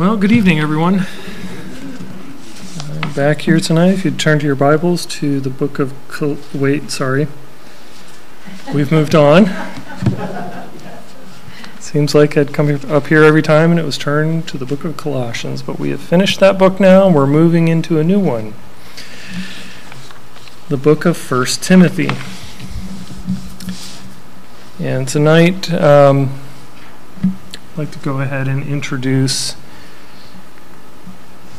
Well, good evening, everyone. I'm back here tonight. If you'd turn to your Bibles to the book of Col- wait, sorry, we've moved on. Seems like I'd come up here every time and it was turned to the book of Colossians, but we have finished that book now and we're moving into a new one. The book of First Timothy. And tonight, um, I'd like to go ahead and introduce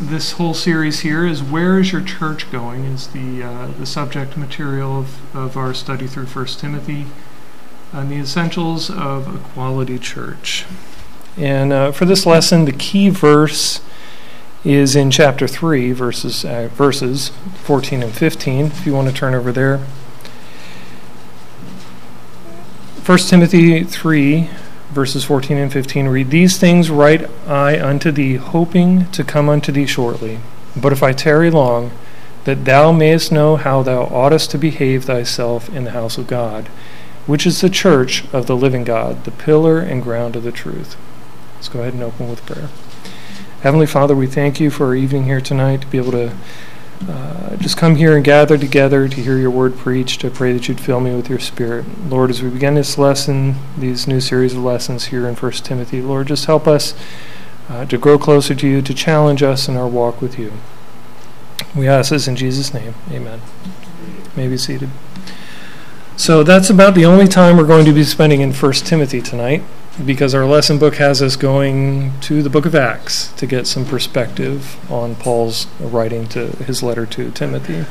this whole series here is where is your church going is the uh, the subject material of, of our study through First Timothy and the essentials of a quality church. And uh, for this lesson, the key verse is in chapter three, verses uh, verses fourteen and fifteen. If you want to turn over there, First Timothy three verses 14 and 15 read, These things write I unto thee, hoping to come unto thee shortly. But if I tarry long, that thou mayest know how thou oughtest to behave thyself in the house of God, which is the church of the living God, the pillar and ground of the truth. Let's go ahead and open with prayer. Heavenly Father, we thank you for our evening here tonight to be able to uh, just come here and gather together to hear your word preached. I pray that you'd fill me with your spirit. Lord, as we begin this lesson, these new series of lessons here in 1 Timothy, Lord, just help us uh, to grow closer to you, to challenge us in our walk with you. We ask this in Jesus' name. Amen. You may be seated. So that's about the only time we're going to be spending in 1 Timothy tonight because our lesson book has us going to the book of Acts to get some perspective on Paul's writing to his letter to Timothy.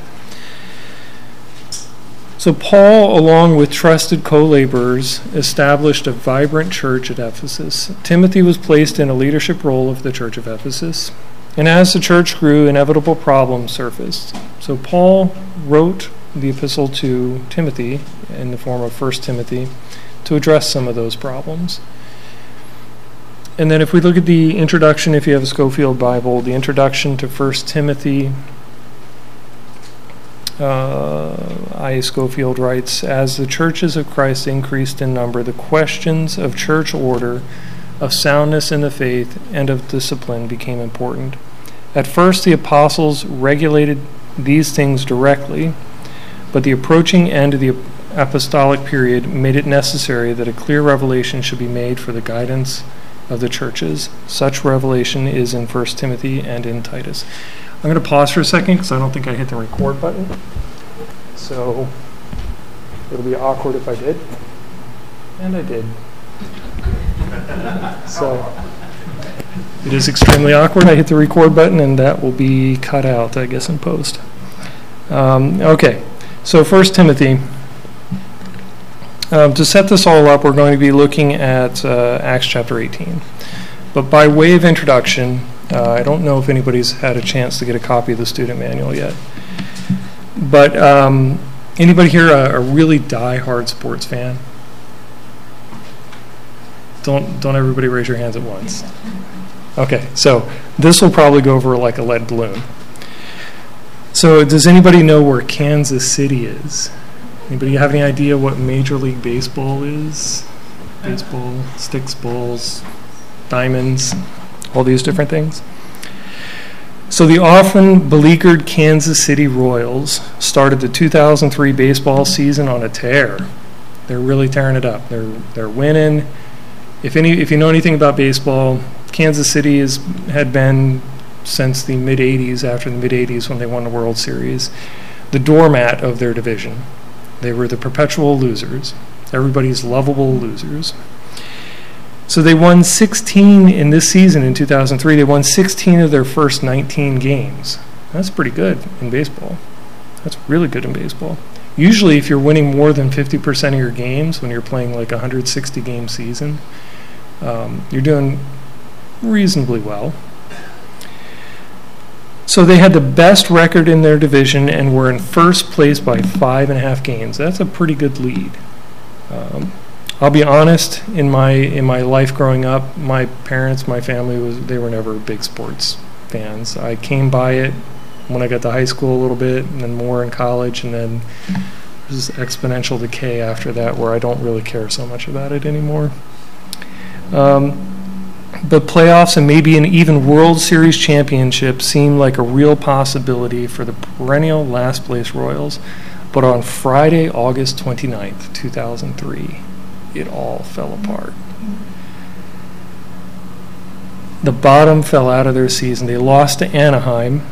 So, Paul, along with trusted co laborers, established a vibrant church at Ephesus. Timothy was placed in a leadership role of the church of Ephesus. And as the church grew, inevitable problems surfaced. So, Paul wrote the epistle to Timothy in the form of 1 Timothy to address some of those problems. And then if we look at the introduction, if you have a Scofield Bible, the introduction to 1 Timothy, uh, I. Scofield writes As the churches of Christ increased in number, the questions of church order, of soundness in the faith, and of discipline became important. At first, the apostles regulated these things directly, but the approaching end of the apostolic period made it necessary that a clear revelation should be made for the guidance of the churches. Such revelation is in 1 Timothy and in Titus. I'm going to pause for a second because I don't think I hit the record button. So it'll be awkward if I did. And I did. so it is extremely awkward. I hit the record button and that will be cut out, I guess, in post. Um, okay, so 1 Timothy. Um, to set this all up, we're going to be looking at uh, Acts chapter 18. But by way of introduction, uh, I don't know if anybody's had a chance to get a copy of the student manual yet. But um, anybody here a, a really die-hard sports fan? Don't don't everybody raise your hands at once. Okay, so this will probably go over like a lead balloon. So, does anybody know where Kansas City is? Anybody have any idea what Major League Baseball is? Baseball, sticks, balls, diamonds, all these different things. So the often beleaguered Kansas City Royals started the 2003 baseball season on a tear. They're really tearing it up. They're they're winning. If any if you know anything about baseball, Kansas City has had been since the mid 80s after the mid 80s when they won the World Series, the doormat of their division. They were the perpetual losers, everybody's lovable losers. So they won 16 in this season in 2003. They won 16 of their first 19 games. That's pretty good in baseball. That's really good in baseball. Usually, if you're winning more than 50% of your games when you're playing like a 160 game season, um, you're doing reasonably well. So they had the best record in their division and were in first place by five and a half games. That's a pretty good lead. Um, I'll be honest. In my in my life growing up, my parents, my family was they were never big sports fans. I came by it when I got to high school a little bit, and then more in college, and then there's this exponential decay after that, where I don't really care so much about it anymore. Um, but playoffs and maybe an even World Series championship seemed like a real possibility for the perennial last place Royals. But on Friday, August 29th, 2003, it all fell apart. The bottom fell out of their season. They lost to Anaheim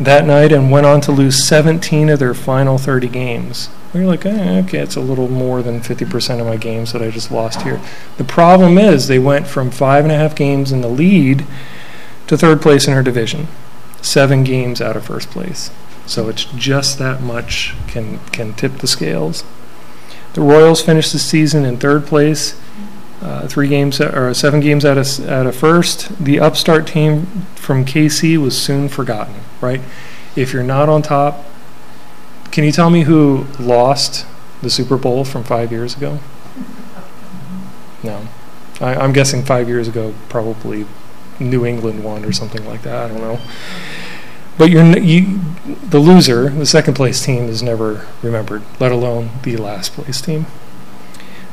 that night and went on to lose 17 of their final 30 games. You're like, eh, okay, it's a little more than 50% of my games that I just lost here. The problem is they went from five and a half games in the lead to third place in her division, seven games out of first place. So it's just that much can can tip the scales. The Royals finished the season in third place, uh, three games or seven games out of first. The upstart team from KC was soon forgotten. Right, if you're not on top, can you tell me who lost the Super Bowl from five years ago? No, I, I'm guessing five years ago, probably New England won or something like that. I don't know. But you're you, the loser, the second place team is never remembered, let alone the last place team.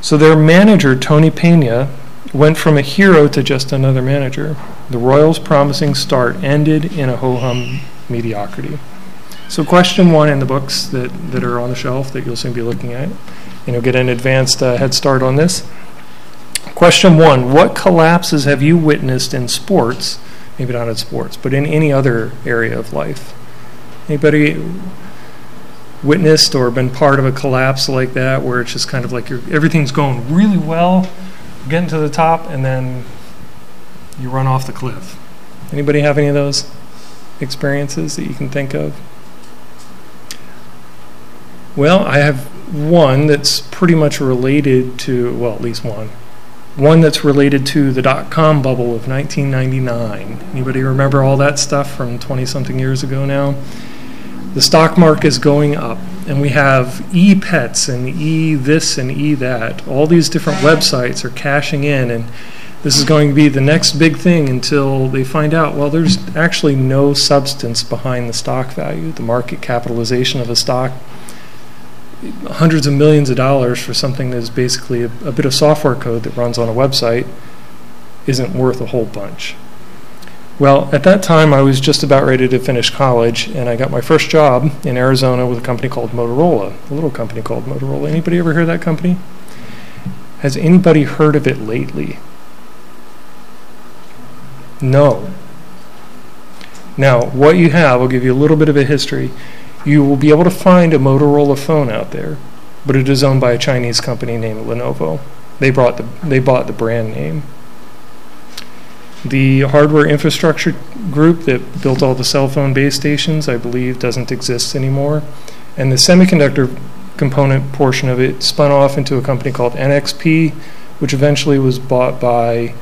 So their manager, Tony Pena, went from a hero to just another manager. The Royals' promising start ended in a ho hum mediocrity. So, question one in the books that, that are on the shelf that you'll soon be looking at, and you'll get an advanced uh, head start on this. Question one What collapses have you witnessed in sports maybe not in sports, but in any other area of life. Anybody witnessed or been part of a collapse like that where it's just kind of like everything's going really well, getting to the top, and then you run off the cliff? Anybody have any of those experiences that you can think of? Well, I have one that's pretty much related to, well, at least one, one that's related to the dot com bubble of 1999. Anybody remember all that stuff from 20 something years ago now? The stock market is going up, and we have e pets and e this and e that. All these different websites are cashing in, and this is going to be the next big thing until they find out well, there's actually no substance behind the stock value. The market capitalization of a stock hundreds of millions of dollars for something that is basically a, a, bit of software code that runs on a website isn't worth a whole bunch. Well, at that time, I was just about ready to finish college, and I got my first job in Arizona with a company called Motorola, a little company called Motorola. Anybody ever heard of that company? Has anybody heard of it lately? No. Now, what you have, I'll give you a little bit of a history you will be able to find a Motorola phone out there, but it is owned by a Chinese company named Lenovo. They bought the they bought the brand name. The hardware infrastructure group that built all the cell phone base stations, I believe, doesn't exist anymore, and the semiconductor component portion of it spun off into a company called NXP, which eventually was bought by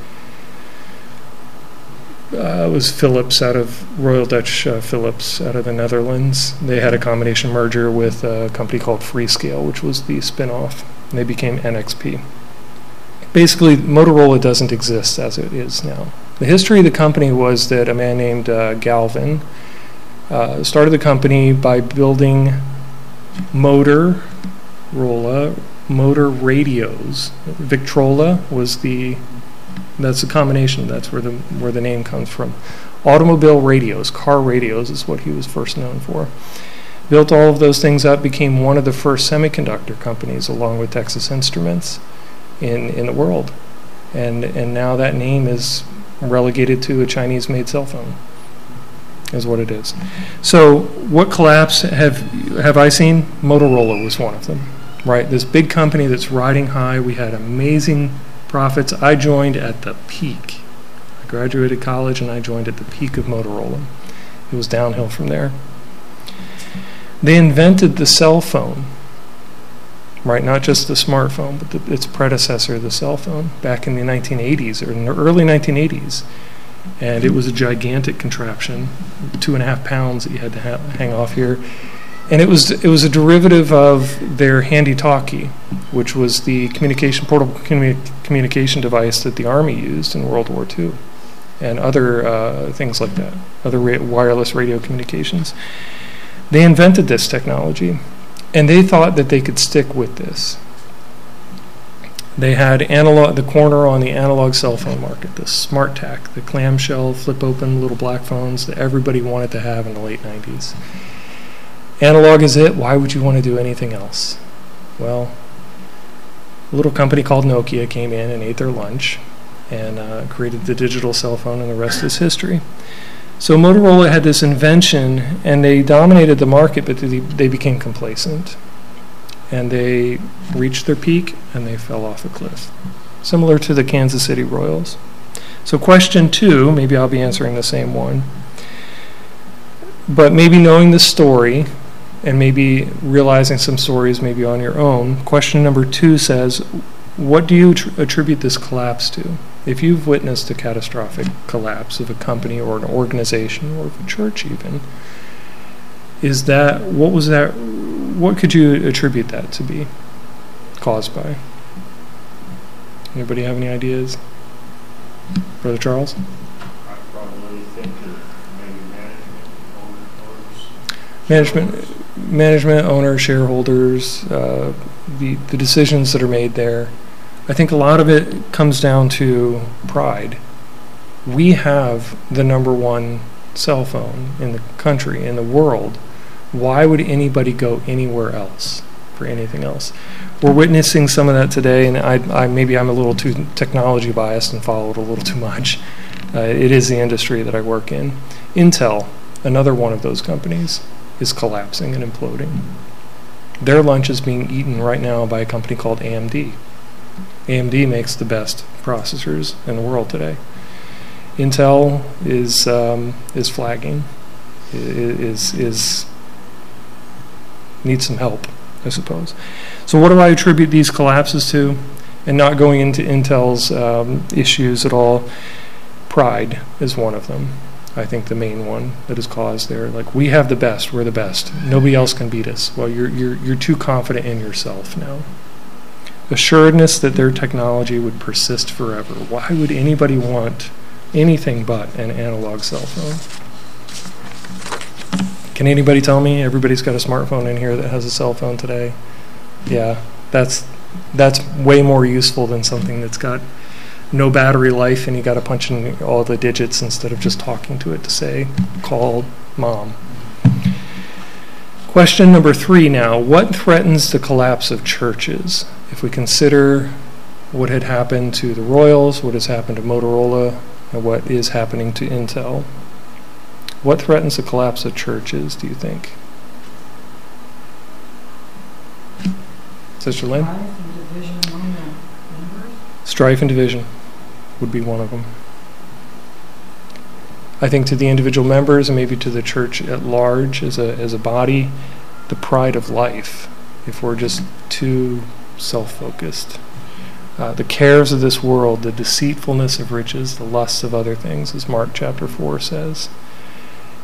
uh, was Philips out of Royal Dutch uh, Philips out of the Netherlands. They had a combination merger with a company called Freescale, which was the spin-off. And they became NXP. Basically, Motorola doesn't exist as it is now. The history of the company was that a man named uh, Galvin uh, started the company by building motor rolla motor radios. Victrola was the that's a combination. That's where the where the name comes from. Automobile radios, car radios, is what he was first known for. Built all of those things up, became one of the first semiconductor companies, along with Texas Instruments, in in the world, and and now that name is relegated to a Chinese-made cell phone. Is what it is. So, what collapse have have I seen? Motorola was one of them. Right, this big company that's riding high. We had amazing profits. I joined at the peak. I graduated college and I joined at the peak of Motorola. It was downhill from there. They invented the cell phone, right? Not just the smartphone, but the, its predecessor, the cell phone, back in the 1980s or in the early 1980s. And it was a gigantic contraption, two and a half pounds that you had to ha- hang off here and it was it was a derivative of their handy talkie, which was the communication portable commu- communication device that the army used in World War II, and other uh, things like that, other ra- wireless radio communications. They invented this technology, and they thought that they could stick with this. They had analog, the corner on the analog cell phone market, the StarTAC, the clamshell, flip open little black phones that everybody wanted to have in the late 90s. Analog is it. Why would you want to do anything else? Well, a little company called Nokia came in and ate their lunch and uh, created the digital cell phone, and the rest is history. So Motorola had this invention, and they dominated the market, but they, they became complacent, and they reached their peak, and they fell off a cliff, similar to the Kansas City Royals. So question two, maybe I'll be answering the same one, but maybe knowing the story and maybe realizing some stories maybe on your own. Question number two says, what do you tr- attribute this collapse to? If you've witnessed a catastrophic collapse of a company or an organization or of a church, even, is that what was that? What could you attribute that to be caused by? Anybody have any ideas? Brother Charles? I probably think maybe management, owners, Management, management, owners, shareholders, uh, the the decisions that are made there. I think a lot of it comes down to pride. We have the number one cell phone in the country, in the world. Why would anybody go anywhere else for anything else? We're witnessing some of that today, and I, I maybe I'm a little too technology biased and follow it a little too much. Uh, it is the industry that I work in. Intel, another one of those companies, is collapsing and imploding. Their lunch is being eaten right now by a company called AMD. AMD makes the best processors in the world today. Intel is um, is flagging, is is needs some help, I suppose. So, what do I attribute these collapses to? And not going into Intel's um, issues at all. Pride is one of them. I think the main one that is caused there. Like we have the best, we're the best. Nobody else can beat us. Well, you're you're you're too confident in yourself now assuredness that their technology would persist forever. Why would anybody want anything but an analog cell phone? Can anybody tell me? Everybody's got a smartphone in here that has a cell phone today. Yeah, that's that's way more useful than something that's got no battery life and you got to punch in all the digits instead of just talking to it to say call mom. Question number three now. What threatens the collapse of churches? If we consider what had happened to the Royals, what has happened to Motorola, and what is happening to Intel, what threatens the collapse of churches, do you think? Sister Lynn? Strife and division among the members? Strife and division would be one of them. I think to the individual members and maybe to the church at large as a, as a body, the pride of life, if we're just too self focused. Uh, the cares of this world, the deceitfulness of riches, the lusts of other things, as Mark chapter 4 says.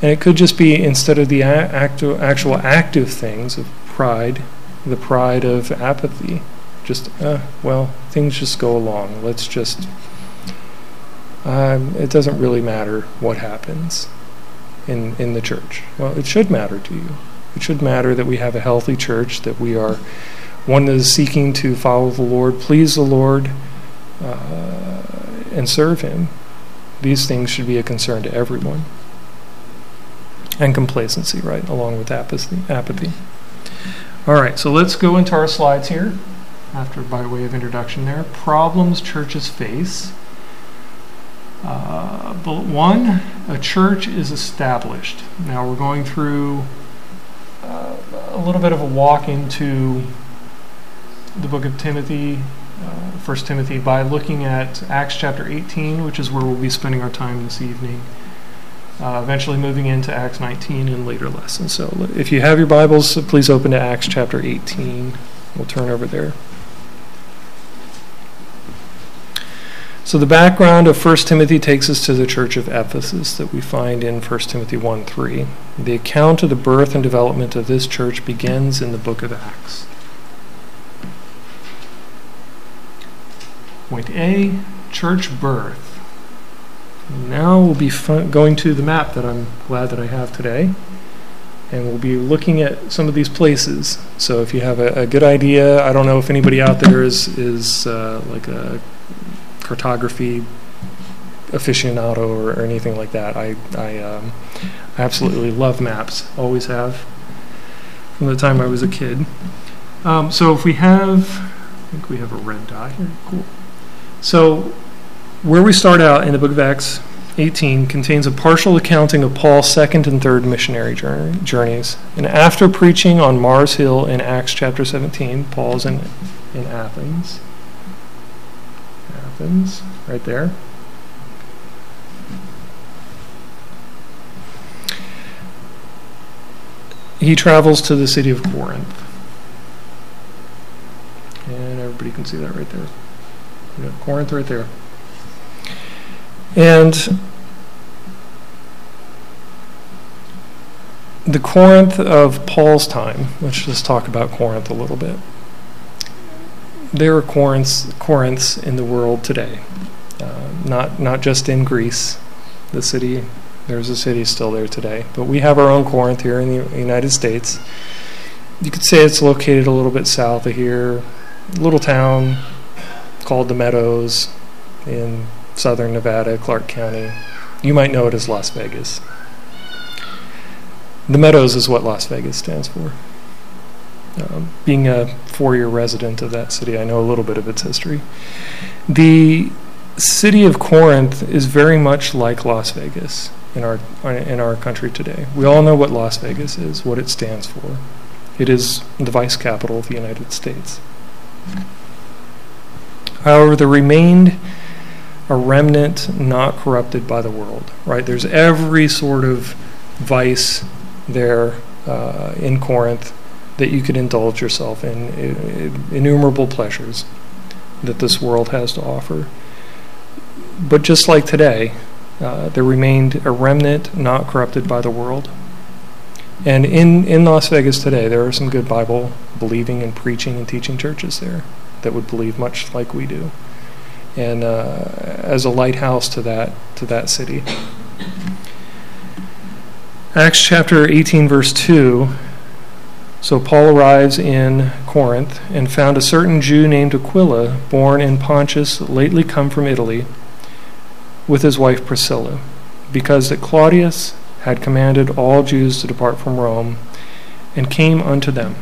And it could just be instead of the actu- actual active things of pride, the pride of apathy. Just, uh, well, things just go along. Let's just um, it doesn't really matter what happens in in the church. Well, it should matter to you. It should matter that we have a healthy church, that we are one that is seeking to follow the Lord, please the Lord, uh, and serve Him. These things should be a concern to everyone. And complacency, right, along with apathy. Apathy. All right, so let's go into our slides here. After by way of introduction, there problems churches face. Uh, bullet one, a church is established. Now we're going through uh, a little bit of a walk into the book of Timothy, uh, 1 Timothy, by looking at Acts chapter 18, which is where we'll be spending our time this evening. Uh, eventually moving into Acts 19 in later lessons. So if you have your Bibles, please open to Acts chapter 18. We'll turn over there. So the background of 1 Timothy takes us to the church of Ephesus that we find in 1 Timothy 1 3. The account of the birth and development of this church begins in the book of Acts. Point A church birth. Now we'll be going to the map that I'm glad that I have today. and we'll be looking at some of these places. So if you have a, a good idea, I don't know if anybody out there is is uh, like a cartography aficionado or, or anything like that. I I um, absolutely love maps. Always have from the time I was a kid. Um, so if we have, I think we have a red dot here. Cool. So where we start out in the book of Acts 18 contains a partial accounting of Paul's second and third missionary journey, journeys. And after preaching on Mars Hill in Acts chapter 17, Paul's in, in Athens. Right there. He travels to the city of Corinth. And everybody can see that right there. Yeah, Corinth right there. And the Corinth of Paul's time, let's just talk about Corinth a little bit. There are Corinths, Corinths in the world today, uh, not, not just in Greece, the city, there's a city still there today, but we have our own Corinth here in the United States. You could say it's located a little bit south of here, little town called the Meadows in southern Nevada, Clark County. You might know it as Las Vegas. The Meadows is what Las Vegas stands for. Um, being a four year resident of that city, I know a little bit of its history. The city of Corinth is very much like Las Vegas in our, in our country today. We all know what Las Vegas is, what it stands for. It is the vice capital of the United States. However, there remained a remnant not corrupted by the world, right? There's every sort of vice there uh, in Corinth that you could indulge yourself in, innumerable pleasures that this world has to offer. But just like today, uh, there remained a remnant not corrupted by the world. And in, in Las Vegas today, there are some good Bible believing and preaching and teaching churches there that would believe much like we do, and uh, as a lighthouse to that to that city. Acts chapter 18, verse 2. So Paul arrives in Corinth and found a certain Jew named Aquila, born in Pontus, lately come from Italy, with his wife Priscilla, because that Claudius had commanded all Jews to depart from Rome, and came unto them.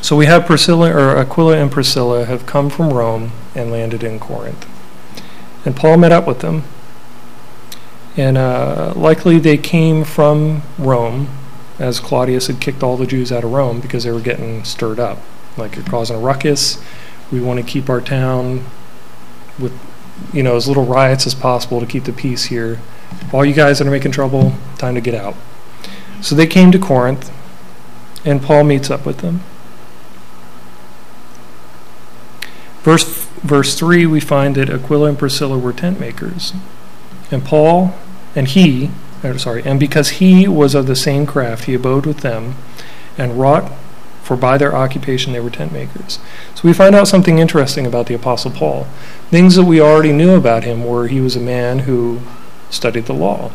So we have Priscilla or Aquila and Priscilla have come from Rome and landed in Corinth. And Paul met up with them. And uh, likely they came from Rome, as Claudius had kicked all the Jews out of Rome because they were getting stirred up. Like, you're causing a ruckus. We want to keep our town with, you know, as little riots as possible to keep the peace here. All you guys that are making trouble, time to get out. So they came to Corinth, and Paul meets up with them. Verse, verse 3, we find that Aquila and Priscilla were tent makers. And Paul, and he, or sorry, and because he was of the same craft, he abode with them and wrought, for by their occupation they were tent makers. So we find out something interesting about the Apostle Paul. Things that we already knew about him were he was a man who studied the law.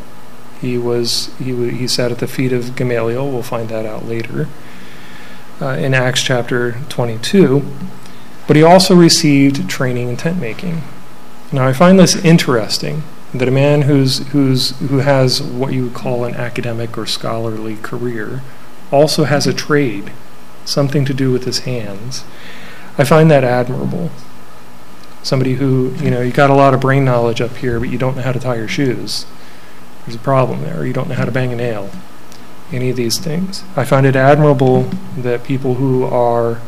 He was he he sat at the feet of Gamaliel. We'll find that out later uh, in Acts chapter 22. But he also received training in tent making. Now, I find this interesting that a man who's, who's, who has what you would call an academic or scholarly career also has a trade, something to do with his hands. I find that admirable. Somebody who, you know, you got a lot of brain knowledge up here, but you don't know how to tie your shoes. There's a problem there. You don't know how to bang a nail. Any of these things. I find it admirable that people who are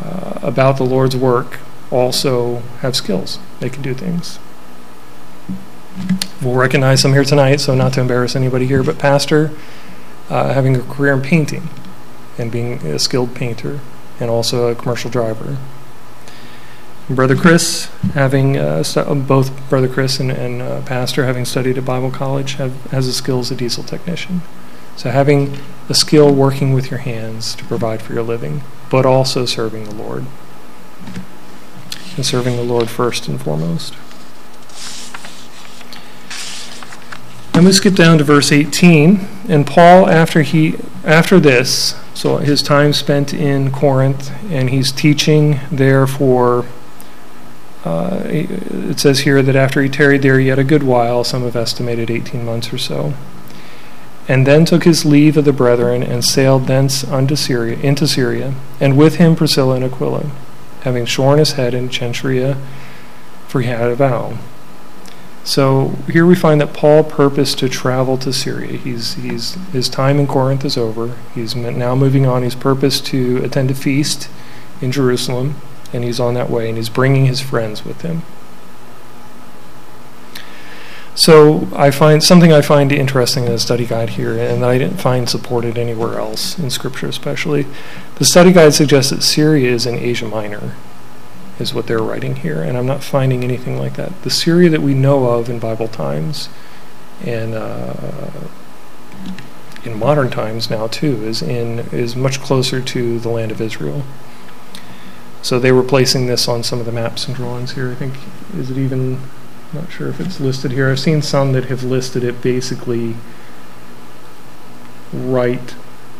uh, about the Lord's work also have skills. They can do things. We'll recognize some here tonight, so not to embarrass anybody here, but Pastor uh, having a career in painting and being a skilled painter and also a commercial driver. Brother Chris, having uh, st- both Brother Chris and, and uh, Pastor having studied at Bible College, have, has the skills as a diesel technician. So having a skill working with your hands to provide for your living, but also serving the Lord. And serving the Lord first and foremost. Then we skip down to verse 18, and Paul, after he after this, so his time spent in Corinth, and he's teaching there for. Uh, it says here that after he tarried there yet a good while, some have estimated 18 months or so, and then took his leave of the brethren and sailed thence unto Syria, into Syria, and with him Priscilla and Aquila, having shorn his head in Cenchrea, for he had a vow. So here we find that Paul purposed to travel to Syria. He's, he's, his time in Corinth is over. He's now moving on. He's purposed to attend a feast in Jerusalem, and he's on that way, and he's bringing his friends with him. So I find something I find interesting in the study guide here, and that I didn't find supported anywhere else in Scripture, especially. The study guide suggests that Syria is in Asia Minor is what they're writing here, and I'm not finding anything like that. The Syria that we know of in Bible times, and uh, in modern times now too, is in is much closer to the land of Israel. So they were placing this on some of the maps and drawings here. I think is it even not sure if it's listed here. I've seen some that have listed it basically right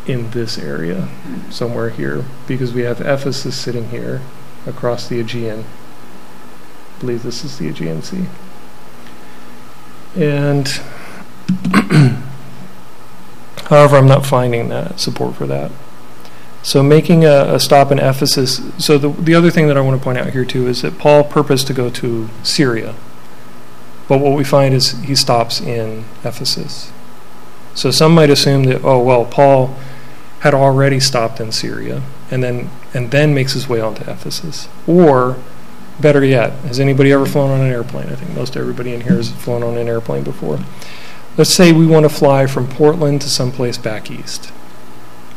in this area somewhere here because we have Ephesus sitting here across the Aegean. I believe this is the Aegean Sea. And however, I'm not finding that support for that. So making a, a, stop in Ephesus. So the the other thing that I want to point out here too is that Paul purposed to go to Syria, but what we find is he stops in Ephesus. So some might assume that oh well Paul had already stopped in Syria and then and then makes his way on to Ephesus. Or better yet, has anybody ever flown on an airplane? I think most everybody in here has flown on an airplane before. Let's say we want to fly from Portland to someplace back east.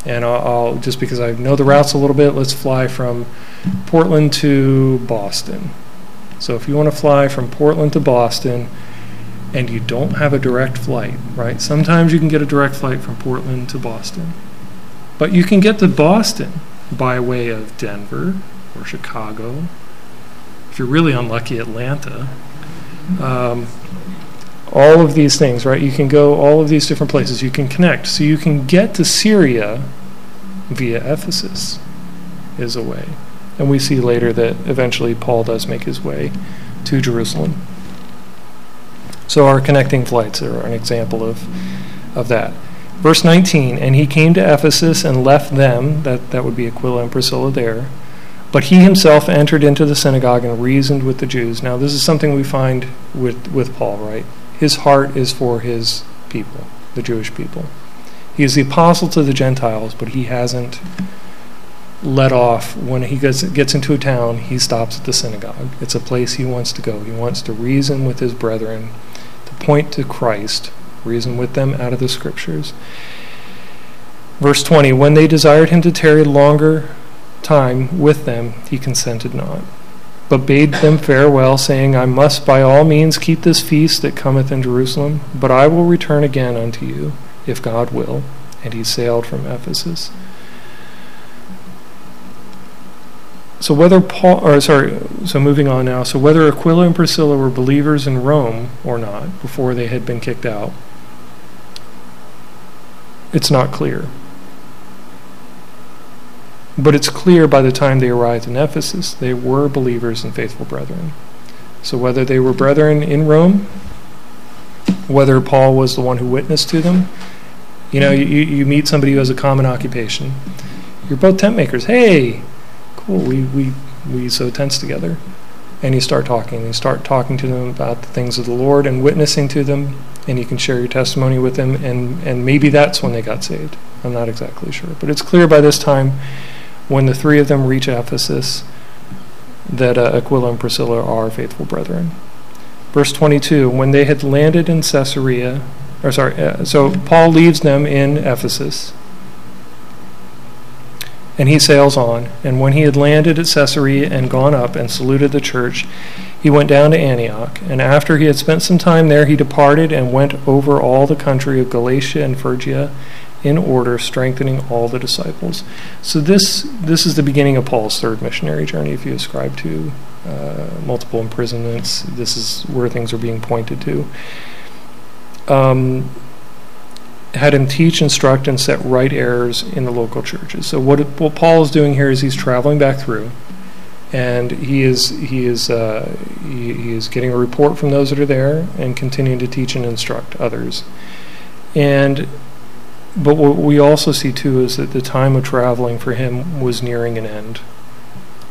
And I'll, I'll just because I know the routes a little bit, let's fly from Portland to Boston. So if you want to fly from Portland to Boston and you don't have a direct flight, right? Sometimes you can get a direct flight from Portland to Boston. But you can get to Boston by way of Denver or Chicago. If you're really unlucky, Atlanta. Um, all of these things, right? You can go all of these different places. You can connect. So you can get to Syria via Ephesus, is a way. And we see later that eventually Paul does make his way to Jerusalem. So our connecting flights are an example of, of that. Verse 19, and he came to Ephesus and left them, that, that would be Aquila and Priscilla there. But he himself entered into the synagogue and reasoned with the Jews. Now, this is something we find with, with Paul, right? His heart is for his people, the Jewish people. He is the apostle to the Gentiles, but he hasn't let off. When he gets, gets into a town, he stops at the synagogue. It's a place he wants to go. He wants to reason with his brethren, to point to Christ, reason with them out of the scriptures. Verse 20 When they desired him to tarry longer time with them, he consented not, but bade them farewell, saying, I must by all means keep this feast that cometh in Jerusalem, but I will return again unto you, if God will. And he sailed from Ephesus. So whether Paul, or sorry, so moving on now. So whether Aquila and Priscilla were believers in Rome or not before they had been kicked out, it's not clear. But it's clear by the time they arrived in Ephesus, they were believers and faithful brethren. So whether they were brethren in Rome, whether Paul was the one who witnessed to them, you know, you, you meet somebody who has a common occupation. You're both tent makers. Hey, cool, we, we, we sew tents together. And you start talking. You start talking to them about the things of the Lord and witnessing to them and you can share your testimony with them, and, and maybe that's when they got saved. I'm not exactly sure. But it's clear by this time, when the three of them reach Ephesus, that uh, Aquila and Priscilla are faithful brethren. Verse 22 When they had landed in Caesarea, or sorry, uh, so Paul leaves them in Ephesus, and he sails on. And when he had landed at Caesarea and gone up and saluted the church, he went down to Antioch, and after he had spent some time there, he departed and went over all the country of Galatia and Phrygia in order, strengthening all the disciples. So this this is the beginning of Paul's third missionary journey. If you ascribe to uh, multiple imprisonments, this is where things are being pointed to. um, had him teach, instruct, and set right errors in the local churches. So what, what Paul is doing here is he's traveling back through, and he is he is uh, he, he is getting a report from those that are there and continuing to teach and instruct others. And but what we also see too is that the time of traveling for him was nearing an end,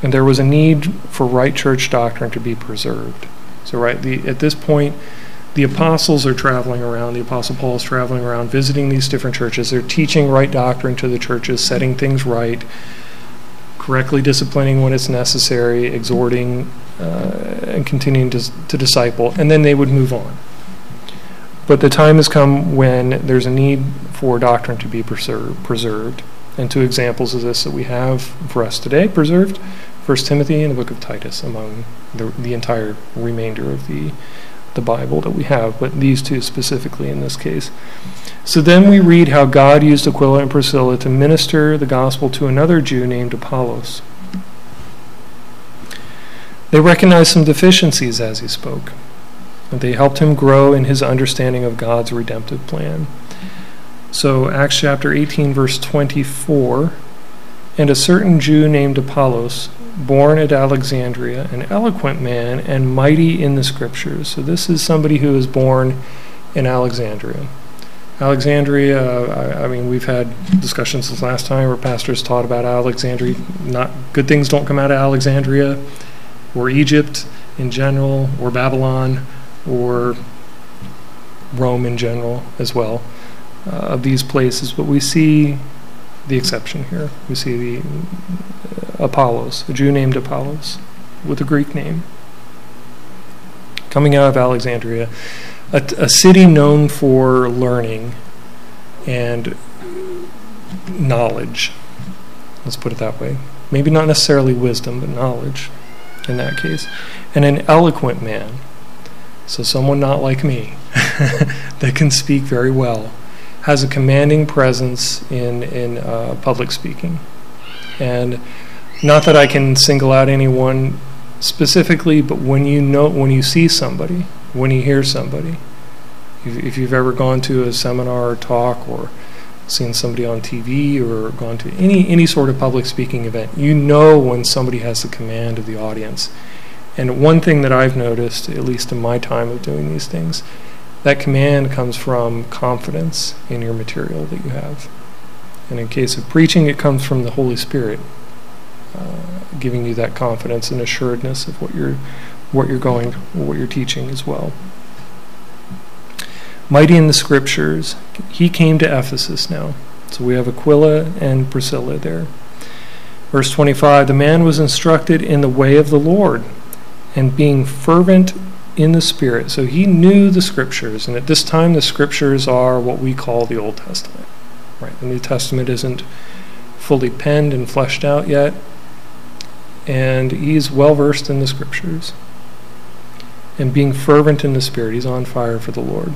and there was a need for right church doctrine to be preserved. So right the, at this point the apostles are traveling around, the apostle Paul is traveling around, visiting these different churches. They're teaching right doctrine to the churches, setting things right, correctly disciplining when it's necessary, exhorting, uh, and continuing to, to disciple, and then they would move on. But the time has come when there's a need for doctrine to be preserved. preserved. And two examples of this that we have for us today preserved 1 Timothy and the book of Titus, among the, the entire remainder of the the Bible that we have, but these two specifically in this case. So then we read how God used Aquila and Priscilla to minister the gospel to another Jew named Apollos. They recognized some deficiencies as he spoke, and they helped him grow in his understanding of God's redemptive plan. So, Acts chapter 18, verse 24 And a certain Jew named Apollos, born at Alexandria, an eloquent man and mighty in the scriptures. So this is somebody who is born in Alexandria. Alexandria, I, I, mean, we've had discussions this last time where pastors taught about Alexandria. Not good things don't come out of Alexandria, or Egypt in general, or Babylon, or Rome in general as well. Uh, of these places, but we see the exception here. We see the uh, Apollos, a Jew named Apollos, with a Greek name, coming out of Alexandria, a, a city known for learning and knowledge. Let's put it that way. Maybe not necessarily wisdom, but knowledge in that case. And an eloquent man. So, someone not like me that can speak very well has a commanding presence in in uh, public speaking, and not that I can single out anyone specifically, but when you know when you see somebody, when you hear somebody, if you've ever gone to a seminar or talk or seen somebody on TV or gone to any any sort of public speaking event, you know when somebody has the command of the audience. And one thing that I've noticed, at least in my time of doing these things, that command comes from confidence in your material that you have. And in case of preaching, it comes from the Holy Spirit, uh, giving you that confidence and assuredness of what you're, what you're going, what you're teaching as well. Mighty in the Scriptures, he came to Ephesus now. So we have Aquila and Priscilla there. Verse 25 The man was instructed in the way of the Lord, and being fervent in the Spirit. So he knew the Scriptures, and at this time, the Scriptures are what we call the Old Testament. Right? The New Testament isn't fully penned and fleshed out yet, and he's well versed in the Scriptures. And being fervent in the Spirit, he's on fire for the Lord.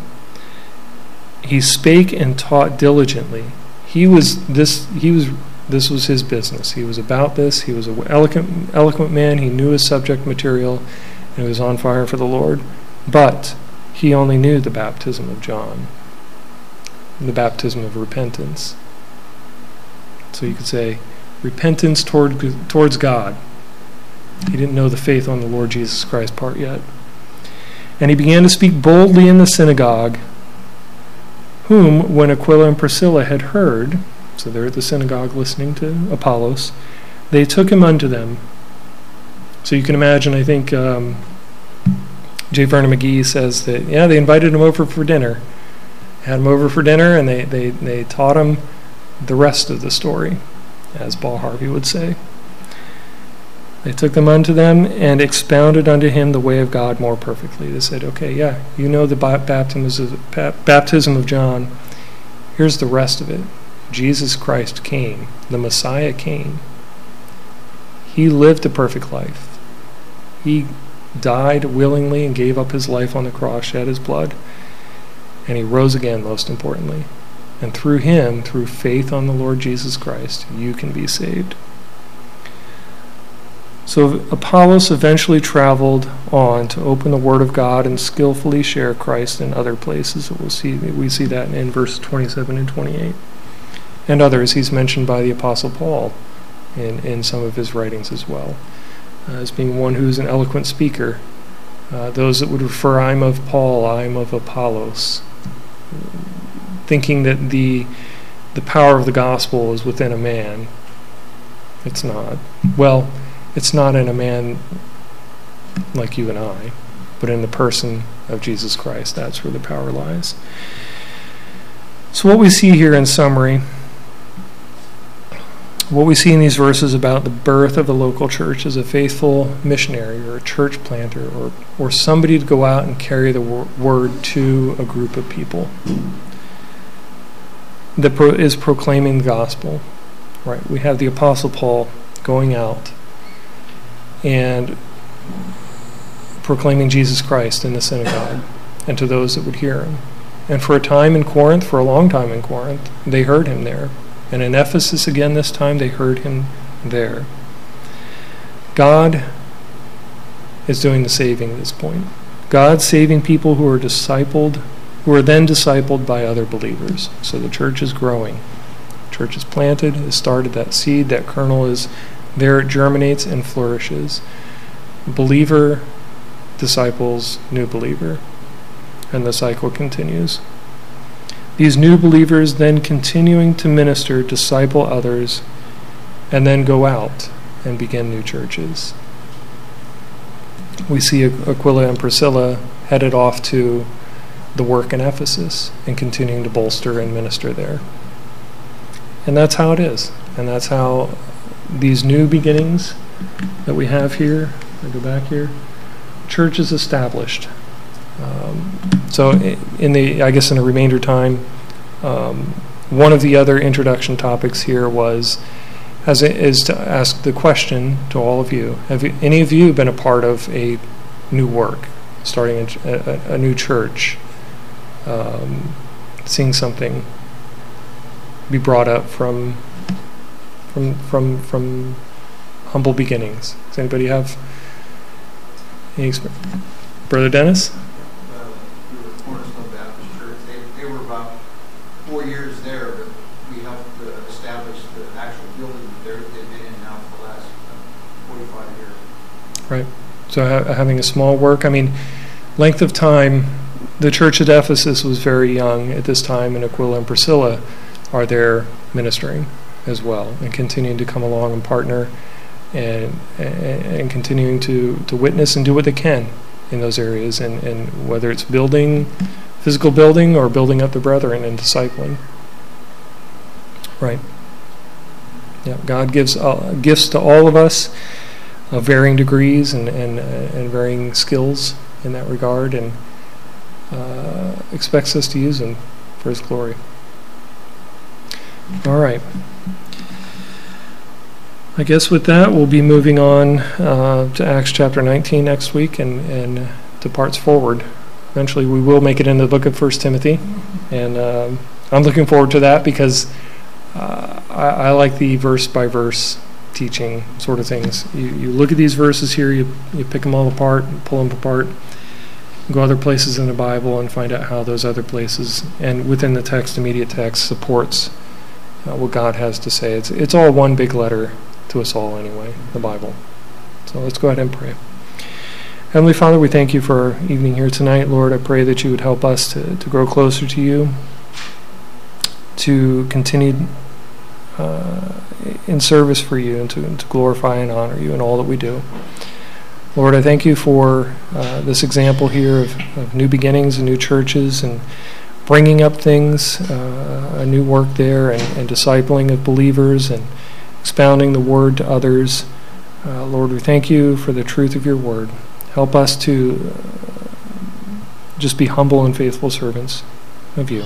He spake and taught diligently. He was this. He was this was his business. He was about this. He was an eloquent, eloquent man. He knew his subject material and was on fire for the Lord. But he only knew the baptism of John, the baptism of repentance. So you could say, repentance toward, towards God. He didn't know the faith on the Lord Jesus Christ part yet. And he began to speak boldly in the synagogue, whom, when Aquila and Priscilla had heard, so they're at the synagogue listening to Apollos, they took him unto them so you can imagine, I think um, J. Vernon McGee says that, yeah, they invited him over for dinner. Had him over for dinner, and they, they, they taught him the rest of the story, as Paul Harvey would say. They took them unto them and expounded unto him the way of God more perfectly. They said, okay, yeah, you know the baptism of John. Here's the rest of it. Jesus Christ came, the Messiah came. He lived a perfect life. He died willingly and gave up his life on the cross, shed his blood, and he rose again, most importantly. And through him, through faith on the Lord Jesus Christ, you can be saved. So Apollos eventually traveled on to open the Word of God and skillfully share Christ in other places. We'll see we see that in verse 27 and 28, and others. He's mentioned by the Apostle Paul in in some of his writings as well, uh, as being one who's an eloquent speaker. Uh, those that would refer, "I'm of Paul, I'm of Apollos," thinking that the the power of the gospel is within a man. It's not. Well it's not in a man like you and I, but in the person of Jesus Christ. That's where the power lies. So, what we see here in summary, what we see in these verses about the birth of the local church is a faithful missionary or a church planter or, or somebody to go out and carry the word to a group of people that pro- is proclaiming the gospel. Right? We have the Apostle Paul going out and proclaiming Jesus Christ in the synagogue and to those that would hear him. And for a time in Corinth, for a long time in Corinth, they heard him there. And in Ephesus again this time, they heard him there. God is doing the saving at this point. God saving people who are discipled, who are then discipled by other believers. So the church is growing. The church is planted, has started that seed, that kernel is there it germinates and flourishes. Believer disciples new believer. And the cycle continues. These new believers then continuing to minister, disciple others, and then go out and begin new churches. We see Aquila and Priscilla headed off to the work in Ephesus and continuing to bolster and minister there. And that's how it is. And that's how these new beginnings that we have here, I go back here, church is established. Um, so, in the, I guess, in the remainder time, um, one of the other introduction topics here was, as it is to ask the question to all of you: Have you, any of you been a part of a new work, starting a, a, a new church, um, seeing something be brought up from from from from humble beginnings. Does anybody have any experience? Brother Dennis? Uh, we were Cornerstone Baptist Church. They, they were about four years there, but we helped uh, establish the actual building that they've been in now for the last uh, 45 years. Right. So ha- having a small work, I mean, length of time, the church at Ephesus was very young at this time, and Aquila and Priscilla are there ministering as well, and continuing to come along and partner, and and, and continuing to to witness and do what they can in those areas, and and whether it's building, physical building, or building up the brethren and discipling. Right. Yeah, God gives uh, gifts to all of us of varying degrees and and uh, and varying skills in that regard, and uh, expects us to use them for His glory. All right. I guess with that, we'll be moving on uh, to Acts chapter 19 next week and, and to parts forward. Eventually, we will make it into the book of First Timothy, and um, I'm looking forward to that because uh, I, I, like the verse by verse teaching sort of things. You, you look at these verses here, you, you pick them all apart, pull them apart, go other places in the Bible, and find out how those other places and within the text, immediate text, supports uh, what God has to say. It's, it's all one big letter to us all, anyway, the Bible. So let's go ahead and pray. Heavenly Father, we thank you for our evening here tonight. Lord, I pray that you would help us to, to grow closer to you, to continue uh, in service for you, and to, to glorify and honor you in all that we do. Lord, I thank you for uh, this example here of, of new beginnings and new churches and bringing up things, uh, a new work there, and, and, discipling of believers and expounding the word to others. Uh, Lord, we thank you for the truth of your word. Help us to uh, just be humble and faithful servants of you.